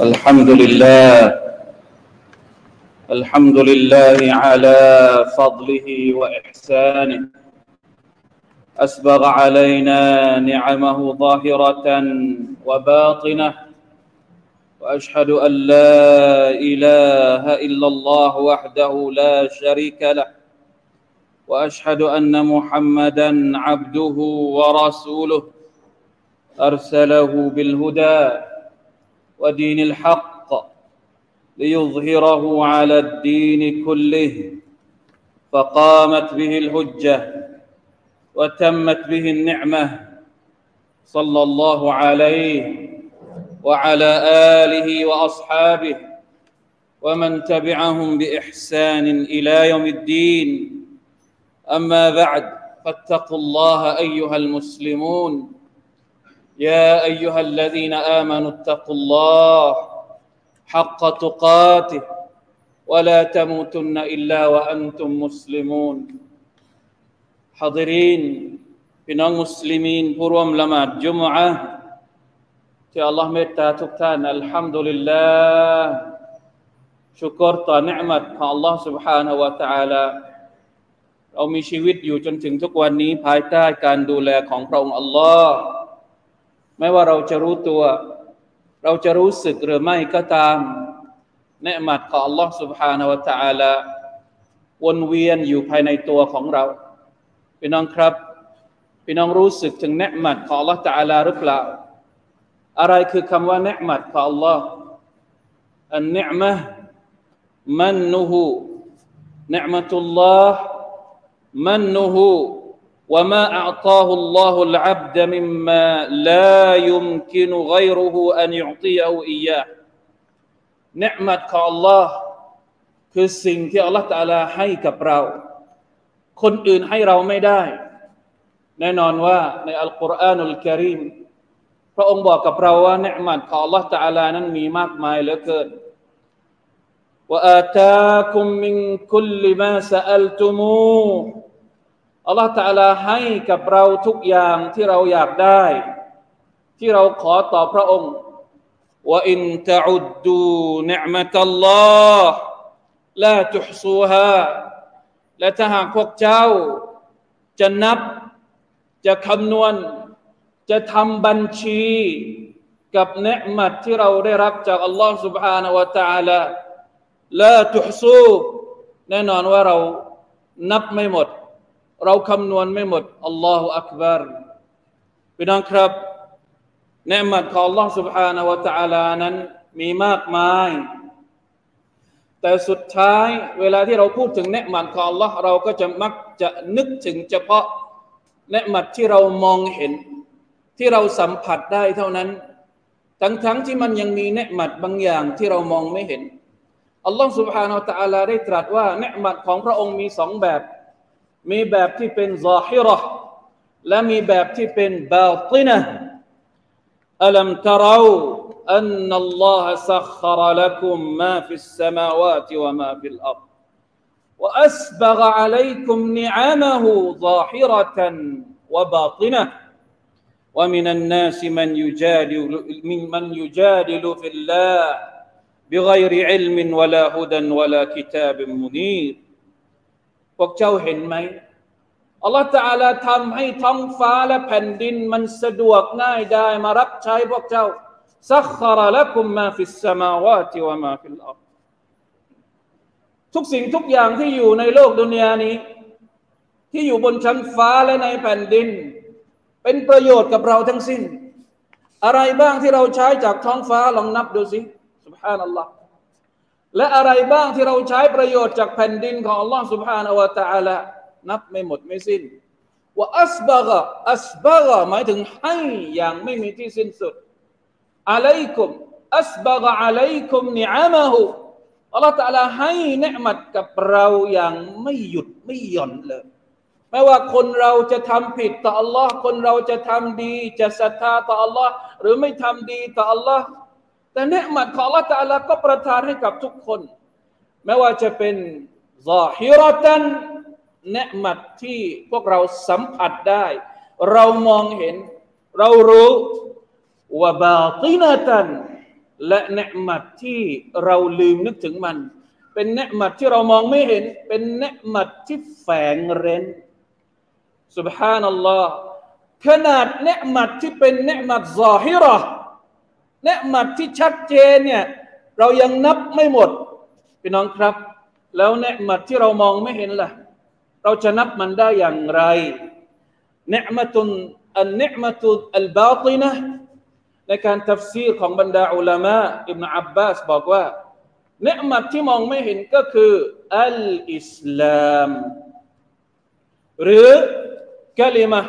الحمد لله الحمد لله على فضله وإحسانه. أسبغ علينا نعمه ظاهرة وباطنة وأشهد أن لا إله إلا الله وحده لا شريك له وأشهد أن محمدا عبده ورسوله. أرسله بالهدى. ودين الحق ليظهره على الدين كله. فقامت به الهجه وتمت به النعمة صلى الله عليه وعلى آله وأصحابه ومن تبعهم بإحسان إلى يوم الدين. أما بعد فاتقوا الله أيها المسلمون. يا ايها الذين امنوا اتقوا الله حق تقاته ولا تموتن الا وانتم مسلمون حاضرين พี่น้องมุสลิมีนผู้ร่วมละหมาดจุมอะห์ที่อัลลอฮ์เมตตาทุกท่านอัลฮัมดุลิลลาห์ชุกรต่อเนืมัดของอัลลอฮ์ سبحانه และ تعالى เรามีชีวิตอยู่จนถึงทุกวันนี้ ภายใต้การดูแลของพระองค์อัลลอฮ์ ไม่ว่าเราจะรู้ตัว เราจะรู้สึกหรือไม่ก็ตามเนืมัดของ Allah سبحانه และ تعالى วนเวียนอยู่ภายในตัวของเรา พี่น้องครับ พี่น้องรู้สึกถึงเนืมัดของ Allah تعالى หรือเปล่า อะไรคือคำว่าเนืมัดของ Allah อันเนืมะมันนุฮูเนืมัตุลลอฮ์มันนุฮู وما أعطاه الله العبد مما لا يمكن غيره أن يعطيه إياه نعمة الله คือสิ่งที่อัลลอฮฺตาลาให้กับเรา คนอื่นให้เราไม่ได้ แน่นอนว่าในอัลกุรอานุลกิริมพระองค์บอกกับเราว่าเนืมัดของอัลลอฮฺตาลานั้นมีมากมายเหลือเกิน وآتاكم من كل ما سألتموه อัลลอฮฺตะลาให้กับเราทุกอย่างที่เราอยากได้ ที่เราขอต่อพระองค์ว่าอินตะอุดดูเนืมะตัลลอฮ์ลาตุฮซูฮาและถ้าหากพวกเจ้า จะนับ จะคำนวณ จะทำบัญชี กับเนืมัดที่เราได้รับจากอัลลอฮ์ سبحانه และ تعالى ลาตุฮซูแน่นอนว่าเรานับไม่หมด เราคำนวณไม่หมด อัลลอฮฺอักบารพี่น้องครับเนืมัดของ Allah سبحانه และ تعالى นั้นมีมากมาย แต่สุดท้ายเวลาที่เราพูดถึงเนืมัดของ Allah เราก็จะมักจะนึกถึงเฉพาะเนืมัดที่เรามองเห็น ที่เราสัมผัสได้เท่านั้น ทั้งๆทที่มันยังมีเนืมัดบางอย่างที่เรามองไม่เห็น อัลลอฮฺ سبحانه และ تعالى ได้ตรัสว่าเนืมัดของพระองค์มีสองแบบ มีแบบที่เป็นซาฮิระและมีแบบที่เป็นบาตินะอัลัมตราอันนัลลอฮะสัขรลักุมมาฟิสสมาวาติวะมาฟิลอัร وأسبغ عليكم نعمه ظاهرة وباطنة ومن الناس من يجادل من يجادل في الله بغير علم ولا هدى ولا كتاب منير พวกเจ้าเห็นไหมอัลลอฮฺตาลาทำให้ท้องฟ้าและแผ่นดินมันสะดวกง่ายได้มารับใช้พวกเจ้าسخر لكم ما في السماوات وما في الأرض ทุกสิ่งทุกอย่างที่อยู่ในโลกดุนยานี้ ที่อยู่บนชั้นฟ้าและในแผ่นดิน เป็นประโยชน์กับเราทั้งสิ้น อะไรบ้างที่เราใช้จากท้องฟ้าลองนับดูสิ سبحان الله และอะไรบ้างที่เราใช้ประโยชน์จากแผ่นดินของ Allah سبحانه และ تعالى นับไม่หมดไม่สิ้นว่าอัสบะกะอัสบะกะหมายถึงให้อย่างไม่มีที่สิ้นสุดอะลัยกุมอัสบะกะอะลัยกุมนิอามะฮูอัลลอฮฺตะลาให้เนืมัดกับเราอย่างไม่หยุดไม่หย่อนเลยไม่ว่าคนเราจะทำผิดต่อ Allah คนเราจะทำดี จะศรัทธาต่อ Allah หรือไม่ทำดีต่อ Allah แต่เนืมัดของ Allah ตะลาก็ประทานให้กับทุกคน ไม่ว่าจะเป็นซาฮิรตันเนืมัดที่พวกเราสัมผัสได้ เรามองเห็น เรารู้ว่าบาตินาตัน และเนืมัดที่เราลืมนึกถึงมัน เป็นเนืมัดที่เรามองไม่เห็น เป็นเนืมัดที่แฝงเร้น سبحان อัลลอฮ์ขนาดเนืมัดที่เป็นเนืมัดซาฮิรอ เนืมัดที่ชัดเจนเนี่ยเรายังนับไม่หมดพี่น้องครับ แล้วเนืมัดที่เรามองไม่เห็นล่ะ เราจะนับมันได้อย่างไรเนืมัตุนอันเนืมัตุอัลบาตินะในการทัฟซีรของบรรดาอุลามะอิบนาอับบาสบอกว่าเนืมัดที่มองไม่เห็นก็คืออัลอิสลามหรือกลิมะ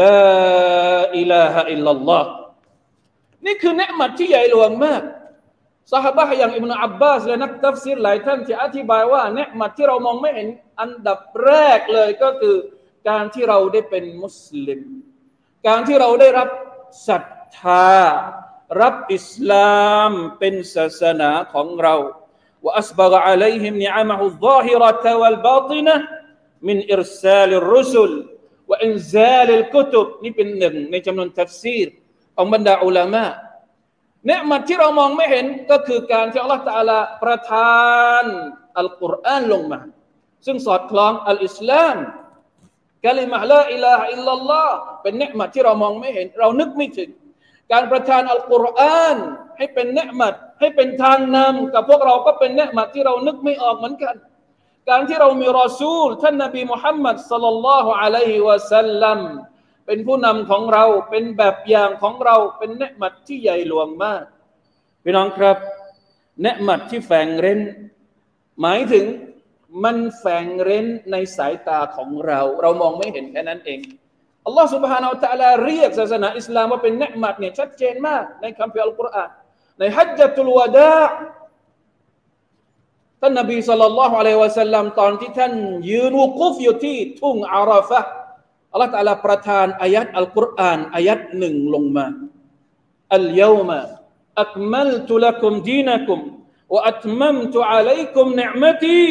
ลาอิลาฮะอิลลัลลอฮ์ นี่คือเนืมัดที่ใหญ่หลวงมากสหบะอย่างอิบนาอับบาสและนักทัฟซีรหลายท่านที่อธิบายว่าเนืมัดที่เรามองไม่เห็นอันดับแรกเลยก็คือการที่เราได้เป็นมุสลิม การที่เราได้รับศรัทธา รับอิสลามเป็นศาสนาของเราว่าอัสบะกะอะลัยฮิมนิอะมะฮุซาฮิรตะวัลบาตินะมินอิรซาลิรุสุลوإنزال الكتب นี่เป็นหนึ่งในจำนวนทัฟซีร ของบรรดาอุลามะนิอฺมัตที่เรามองไม่เห็นก็คือการที่อัลลอฮฺตาลาประทานอัลกุรอานลงมา ซึ่งสอดคล้องอัลอิสลามกะลิมะลาอิลาฮะอิลลัลลอฮ์เป็นเนืมัดที่เรามองไม่เห็น เรานึกไม่ถึง การประทานอัลกุรอานให้เป็นนิอฺมัตให้เป็นทางนำกับพวกเราก็เป็นนิอฺมัตที่เรานึกไม่ออกเหมือนกัน การที่เรามีรอซูลท่านนบีมุฮัมมัดสัลลัลลอฮุอะลัยฮิวะสัลลัม เป็นผู้นำของเราเป็นแบบอย่างของเราเป็นเนืมัดที่ใหญ่หลวงมากพี่น้องครับเนืมัดที่แฝงเร้น หมายถึงมันแฝงเร้นในสายตาของเรา เรามองไม่เห็นแค่นั้นเองอัลลอฮ์ سبحانه และ تعالى เรียกศาสนาอิสลามว่าเป็นเนืมัดเนี่ยชัดเจนมากในคัมภีร์อัลกุรอานในฮัจญะตุลวาดาท่านนบีสัลลัลลอฮุอะลัยฮิวะสัลลัมตอนที่ท่านยืนวุกุฟอยู่ที่ทุ่งอาราฟะ อัลลอฮฺตาลาประทานอายัดอัลกุรอานอายัดหนึ่งลงมาอัลยามะอักมัลตุลักุมดีนักุมวอัตมัมตุอะลัยกุมเนมตี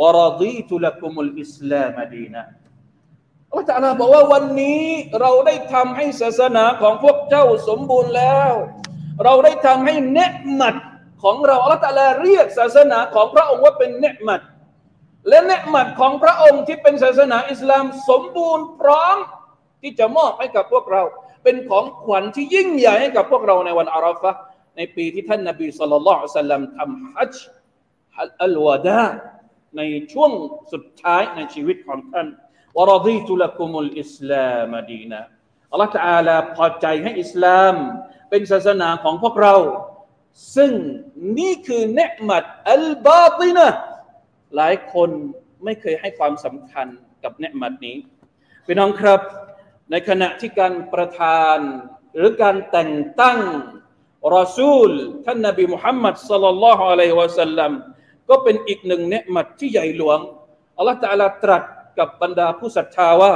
วรดีตุลักุมุลอิสลามดีนะอัลลอฮฺตาลาบอกว่าวันนี้เราได้ทำให้ศาสนาของพวกเจ้าสมบูรณ์แล้ว เราได้ทำให้เนื้หมัดของเราอัลลอฮฺตาลาเรียกศาสนาของพระองค์ว่าเป็นเนื้หมัด และเนืมัดของพระองค์ที่เป็นศาสนาอิสลามสมบูรณ์พร้อมที่จะมอบให้กับพวกเรา เป็นของขวัญที่ยิ่งใหญ่ให้กับพวกเราในวันอาราฟะในปีที่ท่านนบีสุลต่านสัลลัมทำฮัจญ์อัลวาดาในช่วงสุดท้ายในชีวิตของท่านวรดีตุลกุมุลอิสลามดีนะอัลลอฮฺ تعالى พอใจให้อิสลามเป็นศาสนาของพวกเรา ซึ่งนี่คือเนืมัดอัลบาตินะ หลายคนไม่เคยให้ความสำคัญกับเนืมัดนี้พี่น้องครับ ในขณะที่การประทานหรือการแต่งตั้งรอซูล ท่านนบีมุฮัมมัดสัลลัลลอฮุอะลัยฮิวะสัลลัมก็เป็นอีกหนึ่งเนืมัดที่ใหญ่หลวงอัลลอฮฺ تعالى ตรัสกับบรรดาผู้ศรัทธาว่า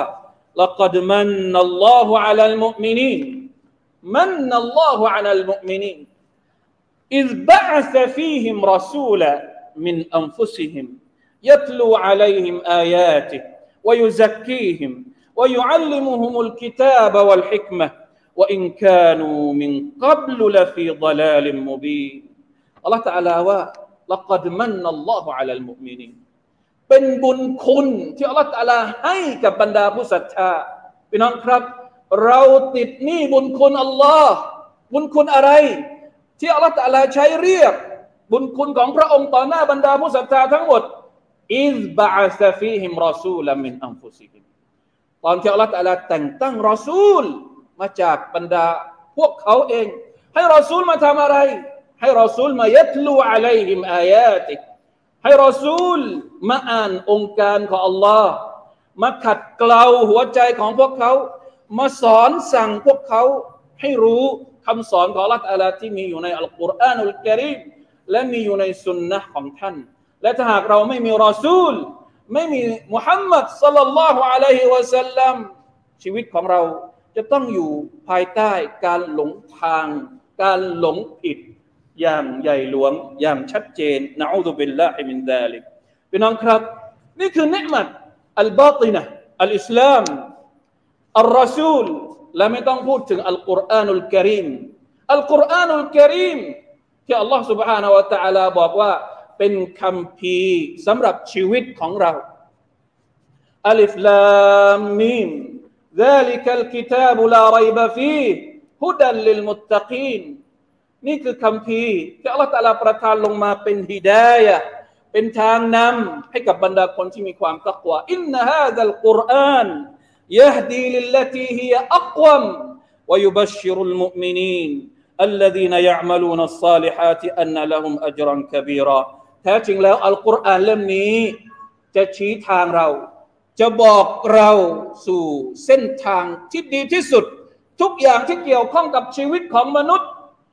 لقد من الله على المؤمنين من الله على المؤمنين إذ بعث فيهم رسولا من أنفسهم يتلو عليهم آياته ويزكيهم ويعلمهم الكتاب والحكمة وإن كانوا من قبل لفي ضلال مبين الله تعالى لقد من الله على المؤمنين เป็นบุญคุณที่อัลลอฮฺตาลาให้กับบรรดาผู้ศรัทธาพี่น้องครับ เราติดหนี้บุญคุณอัลลอฮ์บุญคุณอะไร ที่อัลลอฮฺตาลาใช้เรียก บุญคุณของพระองค์ต่อหน้าบรรดาผู้ศรัทธาทั้งหมด อิสบะอัสฟีฮิมรอซูลมินอัมฟุซิฮิมตอนที่อัลลอฮฺตาลาแต่งตั้งรอซูล มาจากบรรดาพวกเขาเอง ให้รอซูลมาทำอะไร ให้รอซูลมายัตลูอะลัยฮิมอายาติกให้รอซูลมาอ่านองค์การของอัลลอฮ์มาขัดเกลาหัวใจของพวกเขา มาสอนสั่งพวกเขาให้รู้คำสอนของอัลลอฮฺที่มีอยู่ในอัลกุรอานุลกิริมและมีอยู่ในสุนนะของท่าน และถ้าหากเราไม่มีรอซูล ไม่มีมุฮัมมัดสัลลัลลอฮุอะลัยฮิวะสัลลัมชีวิตของเราจะต้องอยู่ภายใต้การหลงทาง การหลงผิดอย่างใหญ่หลวงอย่างชัดเจนนะอูดุบิลลาฮิมินดาลิกพี่น้องครับ นี่คือเนืมัดอัลบาตินะอัลอิสลามอัลรอซูลและไม่ต้องพูดถึงอัลกุรอานุลกิริมอัลกุรอานุลกิริม ที่อัลลอฮ์ سبحانه และ تعالى บอกว่า เป็นคำพีสำหรับชีวิตของเราอัลิฟลามมีม ذلك الكتاب لا ريب فيه هدى للمتقين นี่คือคำพีที่อัลลอฮฺตาลาประทานลงมาเป็นฮิดายะเป็นทางนำให้กับบรรดาคนที่มีความตักวาอินนฮาดัลกุรอาน يهدي للتي هي أقوم ويبشر المؤمنين الذين يعملون الصالحات أن لهم أجرا كبيرا แท้จริงแล้วอัลกุรอานเล่มนี้จะชี้ทางเรา จะบอกเราสู่เส้นทางที่ดีที่สุด ทุกอย่างที่เกี่ยวข้องกับชีวิตของมนุษย์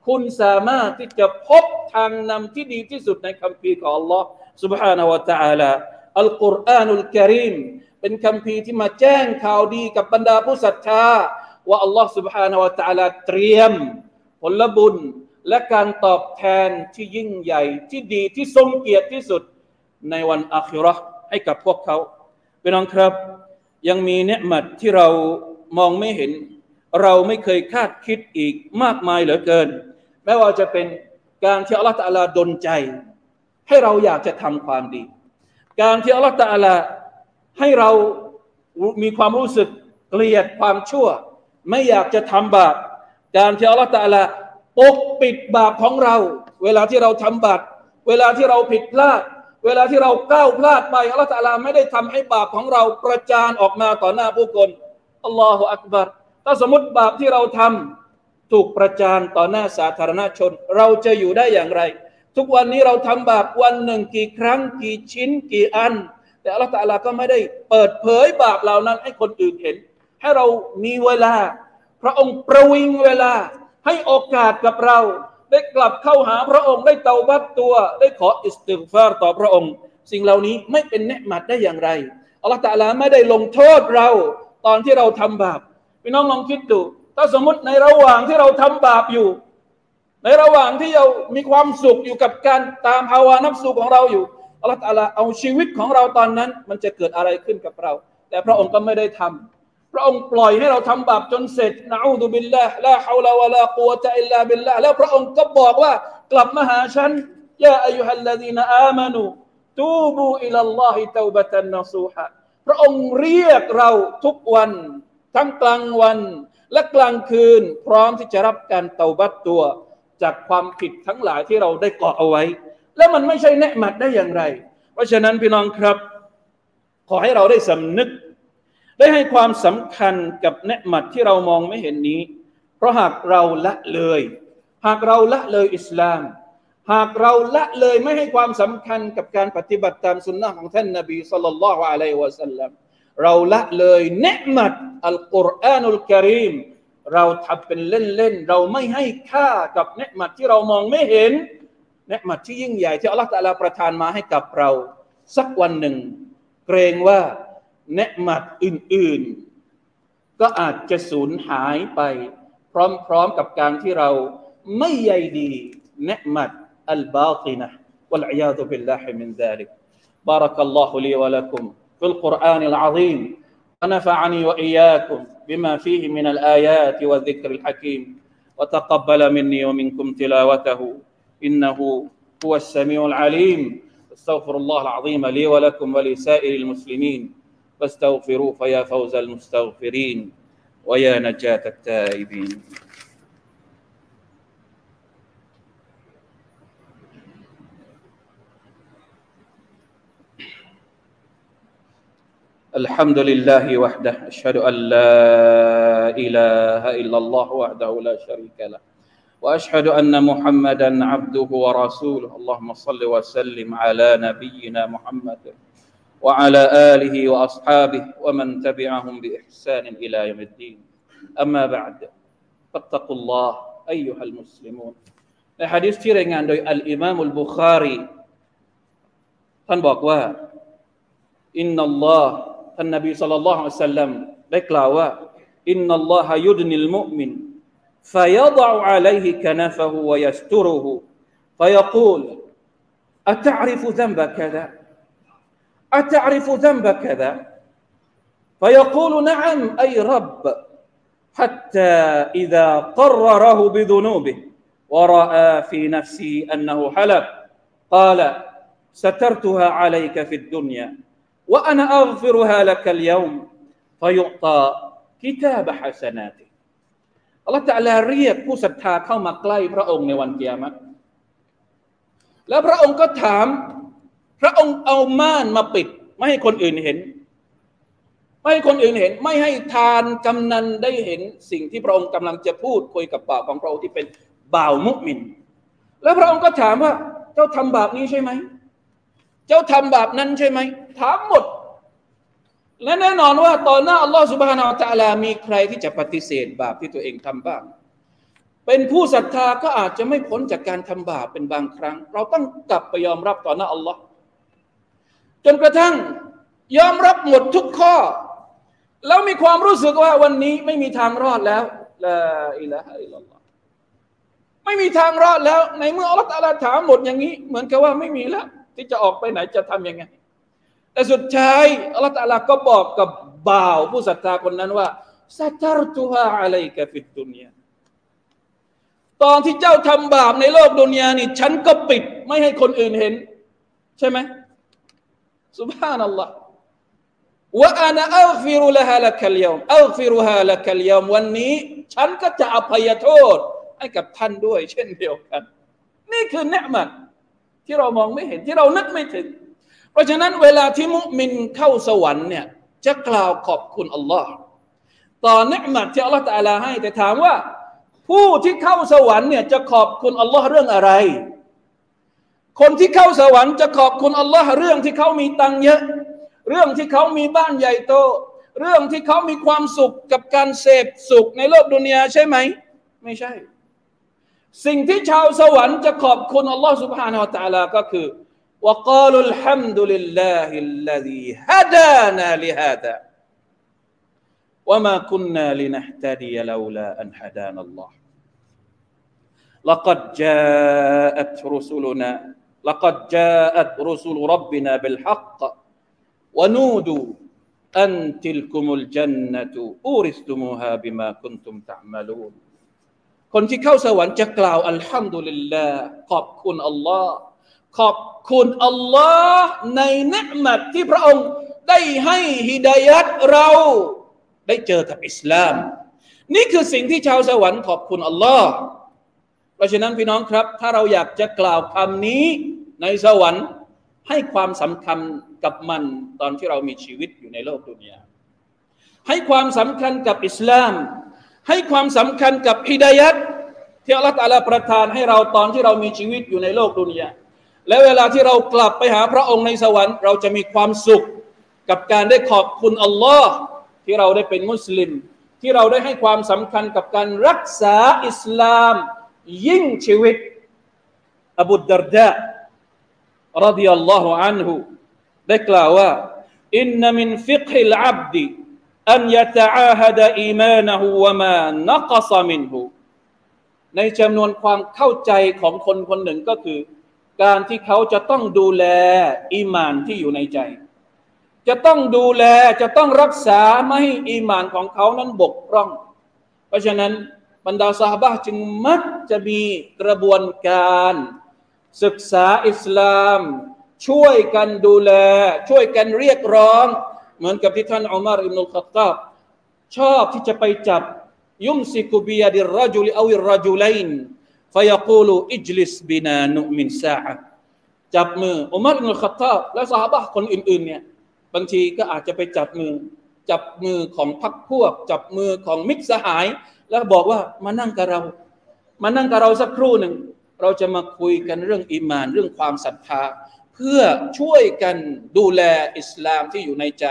คุณสามารถที่จะพบทางนำที่ดีที่สุดในคำพีของ Allah سبحانه และ تعالى อัลกุรอานุลกิริมเป็นคำพีที่มาแจ้งข่าวดีกับบรรดาผู้ศรัทธาว่าอัลลอฮ์ سبحانه และ تعالى เตรียมผลบุญ และการตอบแทนที่ยิ่งใหญ่ที่ดีที่ทรงเกียรติที่สุดในวันอาคิรอให้กับพวกเขาเป็นน้องครับ ยังมีเนืมัดที่เรามองไม่เห็น เราไม่เคยคาดคิดอีกมากมายเหลือเกินแม้ว่าจะเป็นการที่อัลลอฮฺตะลาดนใจ ให้เราอยากจะทำความดี การที่อัลลอฮฺตะลาให้เรามีความรู้สึกเกลียดความชั่ว ไม่อยากจะทำบาปการที่อัลลอฮฺตะลา ปกปิดบาปของเรา เวลาที่เราทำบาปเวลาที่เราผิดพลาด เวลาที่เราก้าวพลาดไปอัลลอฮฺตะลาไม่ได้ทำให้บาปของเราประจานออกมาต่อหน้าผู้คนอัลลอฮฺอักบัรถ้าสมมติบาปที่เราทำถูกประจานต่อหน้าสาธารณชน เราจะอยู่ได้อย่างไร ทุกวันนี้เราทำบาปวันหนึ่งกี่ครั้งกี่ชิ้นกี่อัน แต่อัลลอฮฺตะลาก็ไม่ได้เปิดเผยบาปเหล่านั้นให้คนอื่นเห็น ให้เรามีเวลา พระองค์ประวิงเวลา ให้โอกาสกับเรา ได้กลับเข้าหาพระองค์ได้เตาบัตตัว ได้ขออิสติฟารต่อพระองค์ สิ่งเหล่านี้ไม่เป็นเนมัดได้อย่างไรอัลลอฮฺตะลาไม่ได้ลงโทษเราตอนที่เราทำบาปพี่น้องลองคิดดู ถ้าสมมติในระหว่างที่เราทำบาปอยู่ ในระหว่างที่เรามีความสุขอยู่กับการตามภาวะนับสูของเราอยู่อัลลอฮฺตะลาเอาชีวิตของเราตอนนั้น มันจะเกิดอะไรขึ้นกับเรา แต่พระองค์ก็ไม่ได้ทำ พระองค์ปล่อยให้เราทำบาปจนเสร็จนะอูดุบิลลาห์ลาฮาวลาวะลากุวตะอิลลาบิลลาห์แล้วพระองค์ก็บอกว่ากลับมาหาฉันยาอายุฮัลลดีนอามานูตูบูอิลลอฮิตาบะตันนซูฮะพระองค์เรียกเราทุกวัน ทั้งกลางวัน และกลางคืน พร้อมที่จะรับการเตาบัตตัว จากความผิดทั้งหลายที่เราได้ก่อเอาไว้ แล้วมันไม่ใช่แนะมัดได้อย่างไร เพราะฉะนั้นพี่น้องครับ ขอให้เราได้สำนึก ได้ให้ความสำคัญกับเนืมัดที่เรามองไม่เห็นนี้ เพราะหากเราละเลย หากเราละเลยอิสลาม หากเราละเลยไม่ให้ความสำคัญกับการปฏิบัติตามสุนนะของท่านนบีสุลต่านละฮ์อะลัยวะสัลลัมเราละเลยเนืมัดอัลกุรอานุลกิริมเราทำเป็นเล่นๆ เราไม่ให้ค่ากับเนืมัดที่เรามองไม่เห็นเนืมัดที่ยิ่งใหญ่ที่อัลลอฮฺตะลาประทานมาให้กับเรา สักวันหนึ่ง เกรงว่า เนืมัดอื่นๆ ก็อาจจะสูญหายไป พร้อมๆกับการที่เราไม่ใยดีเนืมัดอัลบาตินะ والعياذ بالله من ذلك بارك الله لي ولكم في القرآن العظيم ونفعني وإياكم بما فيه من الآيات والذكر الحكيم وتقبل مني ومنكم تلاوته إنه هو السميع العليم استغفر الله العظيم لي ولكم ولسائر المسلمين فاستغفروه فيا فوز المستغفرين ويا نجاة التائبين. الحمد لله وحده أشهد أن لا إله إلا الله وحده لا شريك له وأشهد أن محمدا عبده ورسوله. اللهم صل وسلم على نبينا محمد. وعلى آله وأصحابه ومن تبعهم بإحسان إلى يوم الدين أما بعد فاتقوا الله أيها المسلمون ในฮะดิษที่รายงานโดยอัลอิมามุลบุคารีท่านบอกว่าอินนัลลอฮ์ท่านนบีสัลลัลลอฮุอะลัยฮิสัลลัมได้กล่าวว่าอินนัลลอฮะยุดนิลมุมิน فيضع عليه كنفه ويستره فيقول أتعرف ذنب كذا أتعرف ذنب كذا فيقول نعم أي رب حتى إذا قرره بذنوبه ورأى في نفسي أنه حلف قال سترتها عليك في الدنيا وأنا أغفرها لك اليوم فيعطى كتاب حسناته อัลลอฮฺตะลาเรียกผู้ศรัทธาเข้ามาใกล้พระองค์ในวันเกียรติแล้วพระองค์ก็ถาม พระองค์เอาม่านมาปิด ไม่ให้คนอื่นเห็น ไม่ให้คนอื่นเห็น ไม่ให้ทานกำนันได้เห็นสิ่งที่พระองค์กำลังจะพูดคุยกับบ่าวของพระองค์ที่เป็นบ่าวมุกมินแล้วพระองค์ก็ถามว่า เจ้าทำบาปนี้ใช่ไหม เจ้าทำบาปนั้นใช่ไหม ถามหมด และแน่นอนว่าต่อหน้าอัลลอฮฺสุบฮานาอัลตะลา มีใครที่จะปฏิเสธบาปที่ตัวเองทำบ้างเป็นผู้ศรัทธาก็อาจจะไม่พ้นจากการทำบาปเป็นบางครั้ง เราต้องกลับไปยอมรับต่อหน้าอัลลอฮ์ จนกระทั่งยอมรับหมดทุกข้อ แล้วมีความรู้สึกว่าวันนี้ไม่มีทางรอดแล้วลาอิลาฮะอิลลอฮไม่มีทางรอดแล้ว ในเมื่ออัลลอฮฺถามหมดอย่างนี้ เหมือนกับว่าไม่มีแล้ว ที่จะออกไปไหนจะทํำยังไงแต่สุดท้ายอัลลอฮฺก็บอกกับบ่าวผู้ศรัทธาคนนั้นว่าสัตรตุฮาอะไรกับฟิดดุนยาตอนที่เจ้าทำบาปในโลกดุนยานี่ ฉันก็ปิดไม่ให้คนอื่นเห็น ใช่ไหม สุบฮานัลลอฮ์ว่าอานะอัลฟิรุลฮะละคัลยอมอัลฟิรุฮะละคัลยอมวันนี้ ฉันก็จะอภัยโทษ ให้กับท่านด้วย เช่นเดียวกัน นี่คือเนืมันที่เรามองไม่เห็นที่เรานึกไม่ถึง เพราะฉะนั้นเวลาที่มุมินเข้าสวรรค์เนี่ยจะกล่าวขอบคุณอัลลอฮ์ต่อเนืมันที่อัลลอฮ์ตาลาให้แต่ถามว่า ผู้ที่เข้าสวรรค์เนี่ยจะขอบคุณอัลลอฮ์เรื่องอะไร คนที่เข้าสวรรค์จะขอบคุณอัลลอฮ์เรื่องที่เขามีตังเยอะ เรื่องที่เขามีบ้านใหญ่โต เรื่องที่เขามีความสุขกับการเสพสุขในโลกดุนยาใช่ไหม ไม่ใช่ สิ่งที่ชาวสวรรค์จะขอบคุณอัลลอฮ์ سبحانه และ تعالى ก็คือ وقالوا الحمد لله الذي هدانا لهذا وما كنا لنهتدي لولا أن هدانا الله لقد جاءت رسلنا لقد جاءت رسل ربنا بالحق ونودوا أن تلكم الجنة أورثتموها بما كنتم تعملون คนที่เข้าสวรรค์จะกล่าวอัลฮัมดุลิลลาห์ขอบคุณอัลลอฮ์ขอบคุณอัลลอฮ์ในเนืมัดที่พระองค์ได้ให้ฮิดายัดเราได้เจอกับอิสลาม นี่คือสิ่งที่ชาวสวรรค์ขอบคุณอัลลอฮ์เพราะฉะนั้นพี่น้องครับ ถ้าเราอยากจะกล่าวคำนี้ ในสวรรค์ให้ความสำคัญกับมันตอนที่เรามีชีวิตอยู่ในโลกดุนยาให้ความสำคัญกับอิสลาม ให้ความสำคัญกับฮิดายัดที่อัลลอฮฺตาลาประทานให้เราตอนที่เรามีชีวิตอยู่ในโลกดุนยาและเวลาที่เรากลับไปหาพระองค์ในสวรรค์เราจะมีความสุขกับการได้ขอบคุณอัลลอฮ์ที่เราได้เป็นมุสลิม ที่เราได้ให้ความสำคัญกับการรักษาอิสลาม ยิ่งชีวิต อบูดารดะ رضي الله عنه ได้กล่าวว่าإن من فقه العبد أن يتعاهد إيمانه وما نقص منه ในจำนวนความเข้าใจของคนคนหนึ่งก็คือ การที่เขาจะต้องดูแลอีมานที่อยู่ในใจ จะต้องดูแลจะต้องรักษาไม่ให้อีมานของเขานั้นบกพร่อง เพราะฉะนั้นบรรดาสาบะจึงมักจะมีกระบวนการ ศึกษาอิสลาม ช่วยกันดูแล ช่วยกันเรียกร้อง เหมือนกับที่ท่านอุมารอิบนุลขัตตาบชอบที่จะไปจับยุมซิกุบียดิรจุลอวิรจุลัยนฟยกูลูอิจลิสบินานุมินซาจับมืออุมารอิบนุลขัตตาบและสหายคนอื่นๆเนี่ยบางทีก็อาจจะไปจับมือ จับมือของพักพวก จับมือของมิตรสหาย แล้วบอกว่ามานั่งกับเรา มานั่งกับเราสักครู่หนึ่ง เราจะมาคุยกันเรื่องอิมานเรื่องความศรัทธา เพื่อช่วยกันดูแลอิสลามที่อยู่ในใจ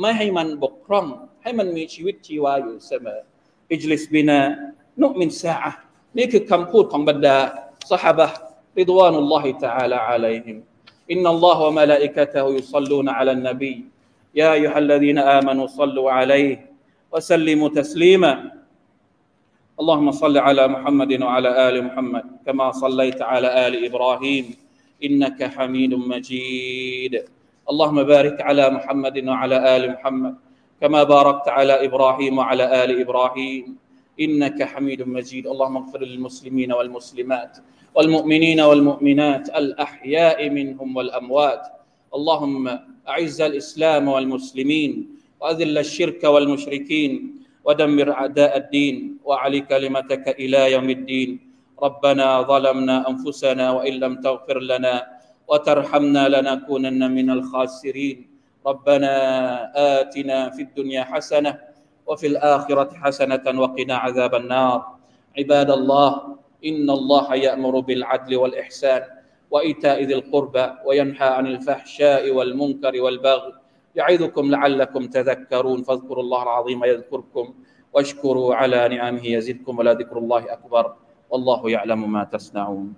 ไม่ให้มันบกพร่อง ให้มันมีชีวิตชีวาอยู่เสมออิจลิสบินานุมินซาอะนี่คือคำพูดของบรรดาสหบะرضوان الله تعالى عليهم إن الله وملائكته يصلون على النبي يا أيها الذين آمنوا صلوا عليه وسلموا تسليما اللهم صل على محمد وعلى آل محمد كما صليت على آل إبراهيم إنك حميد مجيد. اللهم بارك على محمد وعلى آل محمد كما باركت على إبراهيم وعلى آل إبراهيم إنك حميد مجيد. اللهم اغفر للمسلمين والمسلمات والمؤمنين والمؤمنات الأحياء منهم والأموات. اللهم أعز الإسلام والمسلمين وأذل الشرك والمشركين ودمر أعداء الدين. وعلي كلمتك إلى يوم الدين. ربنا ظلمنا أنفسنا وإن لم تغفر لنا وترحمنا لنكونن من الخاسرين. ربنا آتنا في الدنيا حسنة وفي الآخرة حسنة وقنا عذاب النار. عباد الله إن الله يأمر بالعدل والإحسان وإيتاء ذي القربى وينهى عن الفحشاء والمنكر والبغي. يعظكم لعلكم تذكرون. فاذكروا الله العظيم يذكركم. واشكروا على نعمه يزدكم ولا ذكر الله أكبر والله يعلم ما تصنعون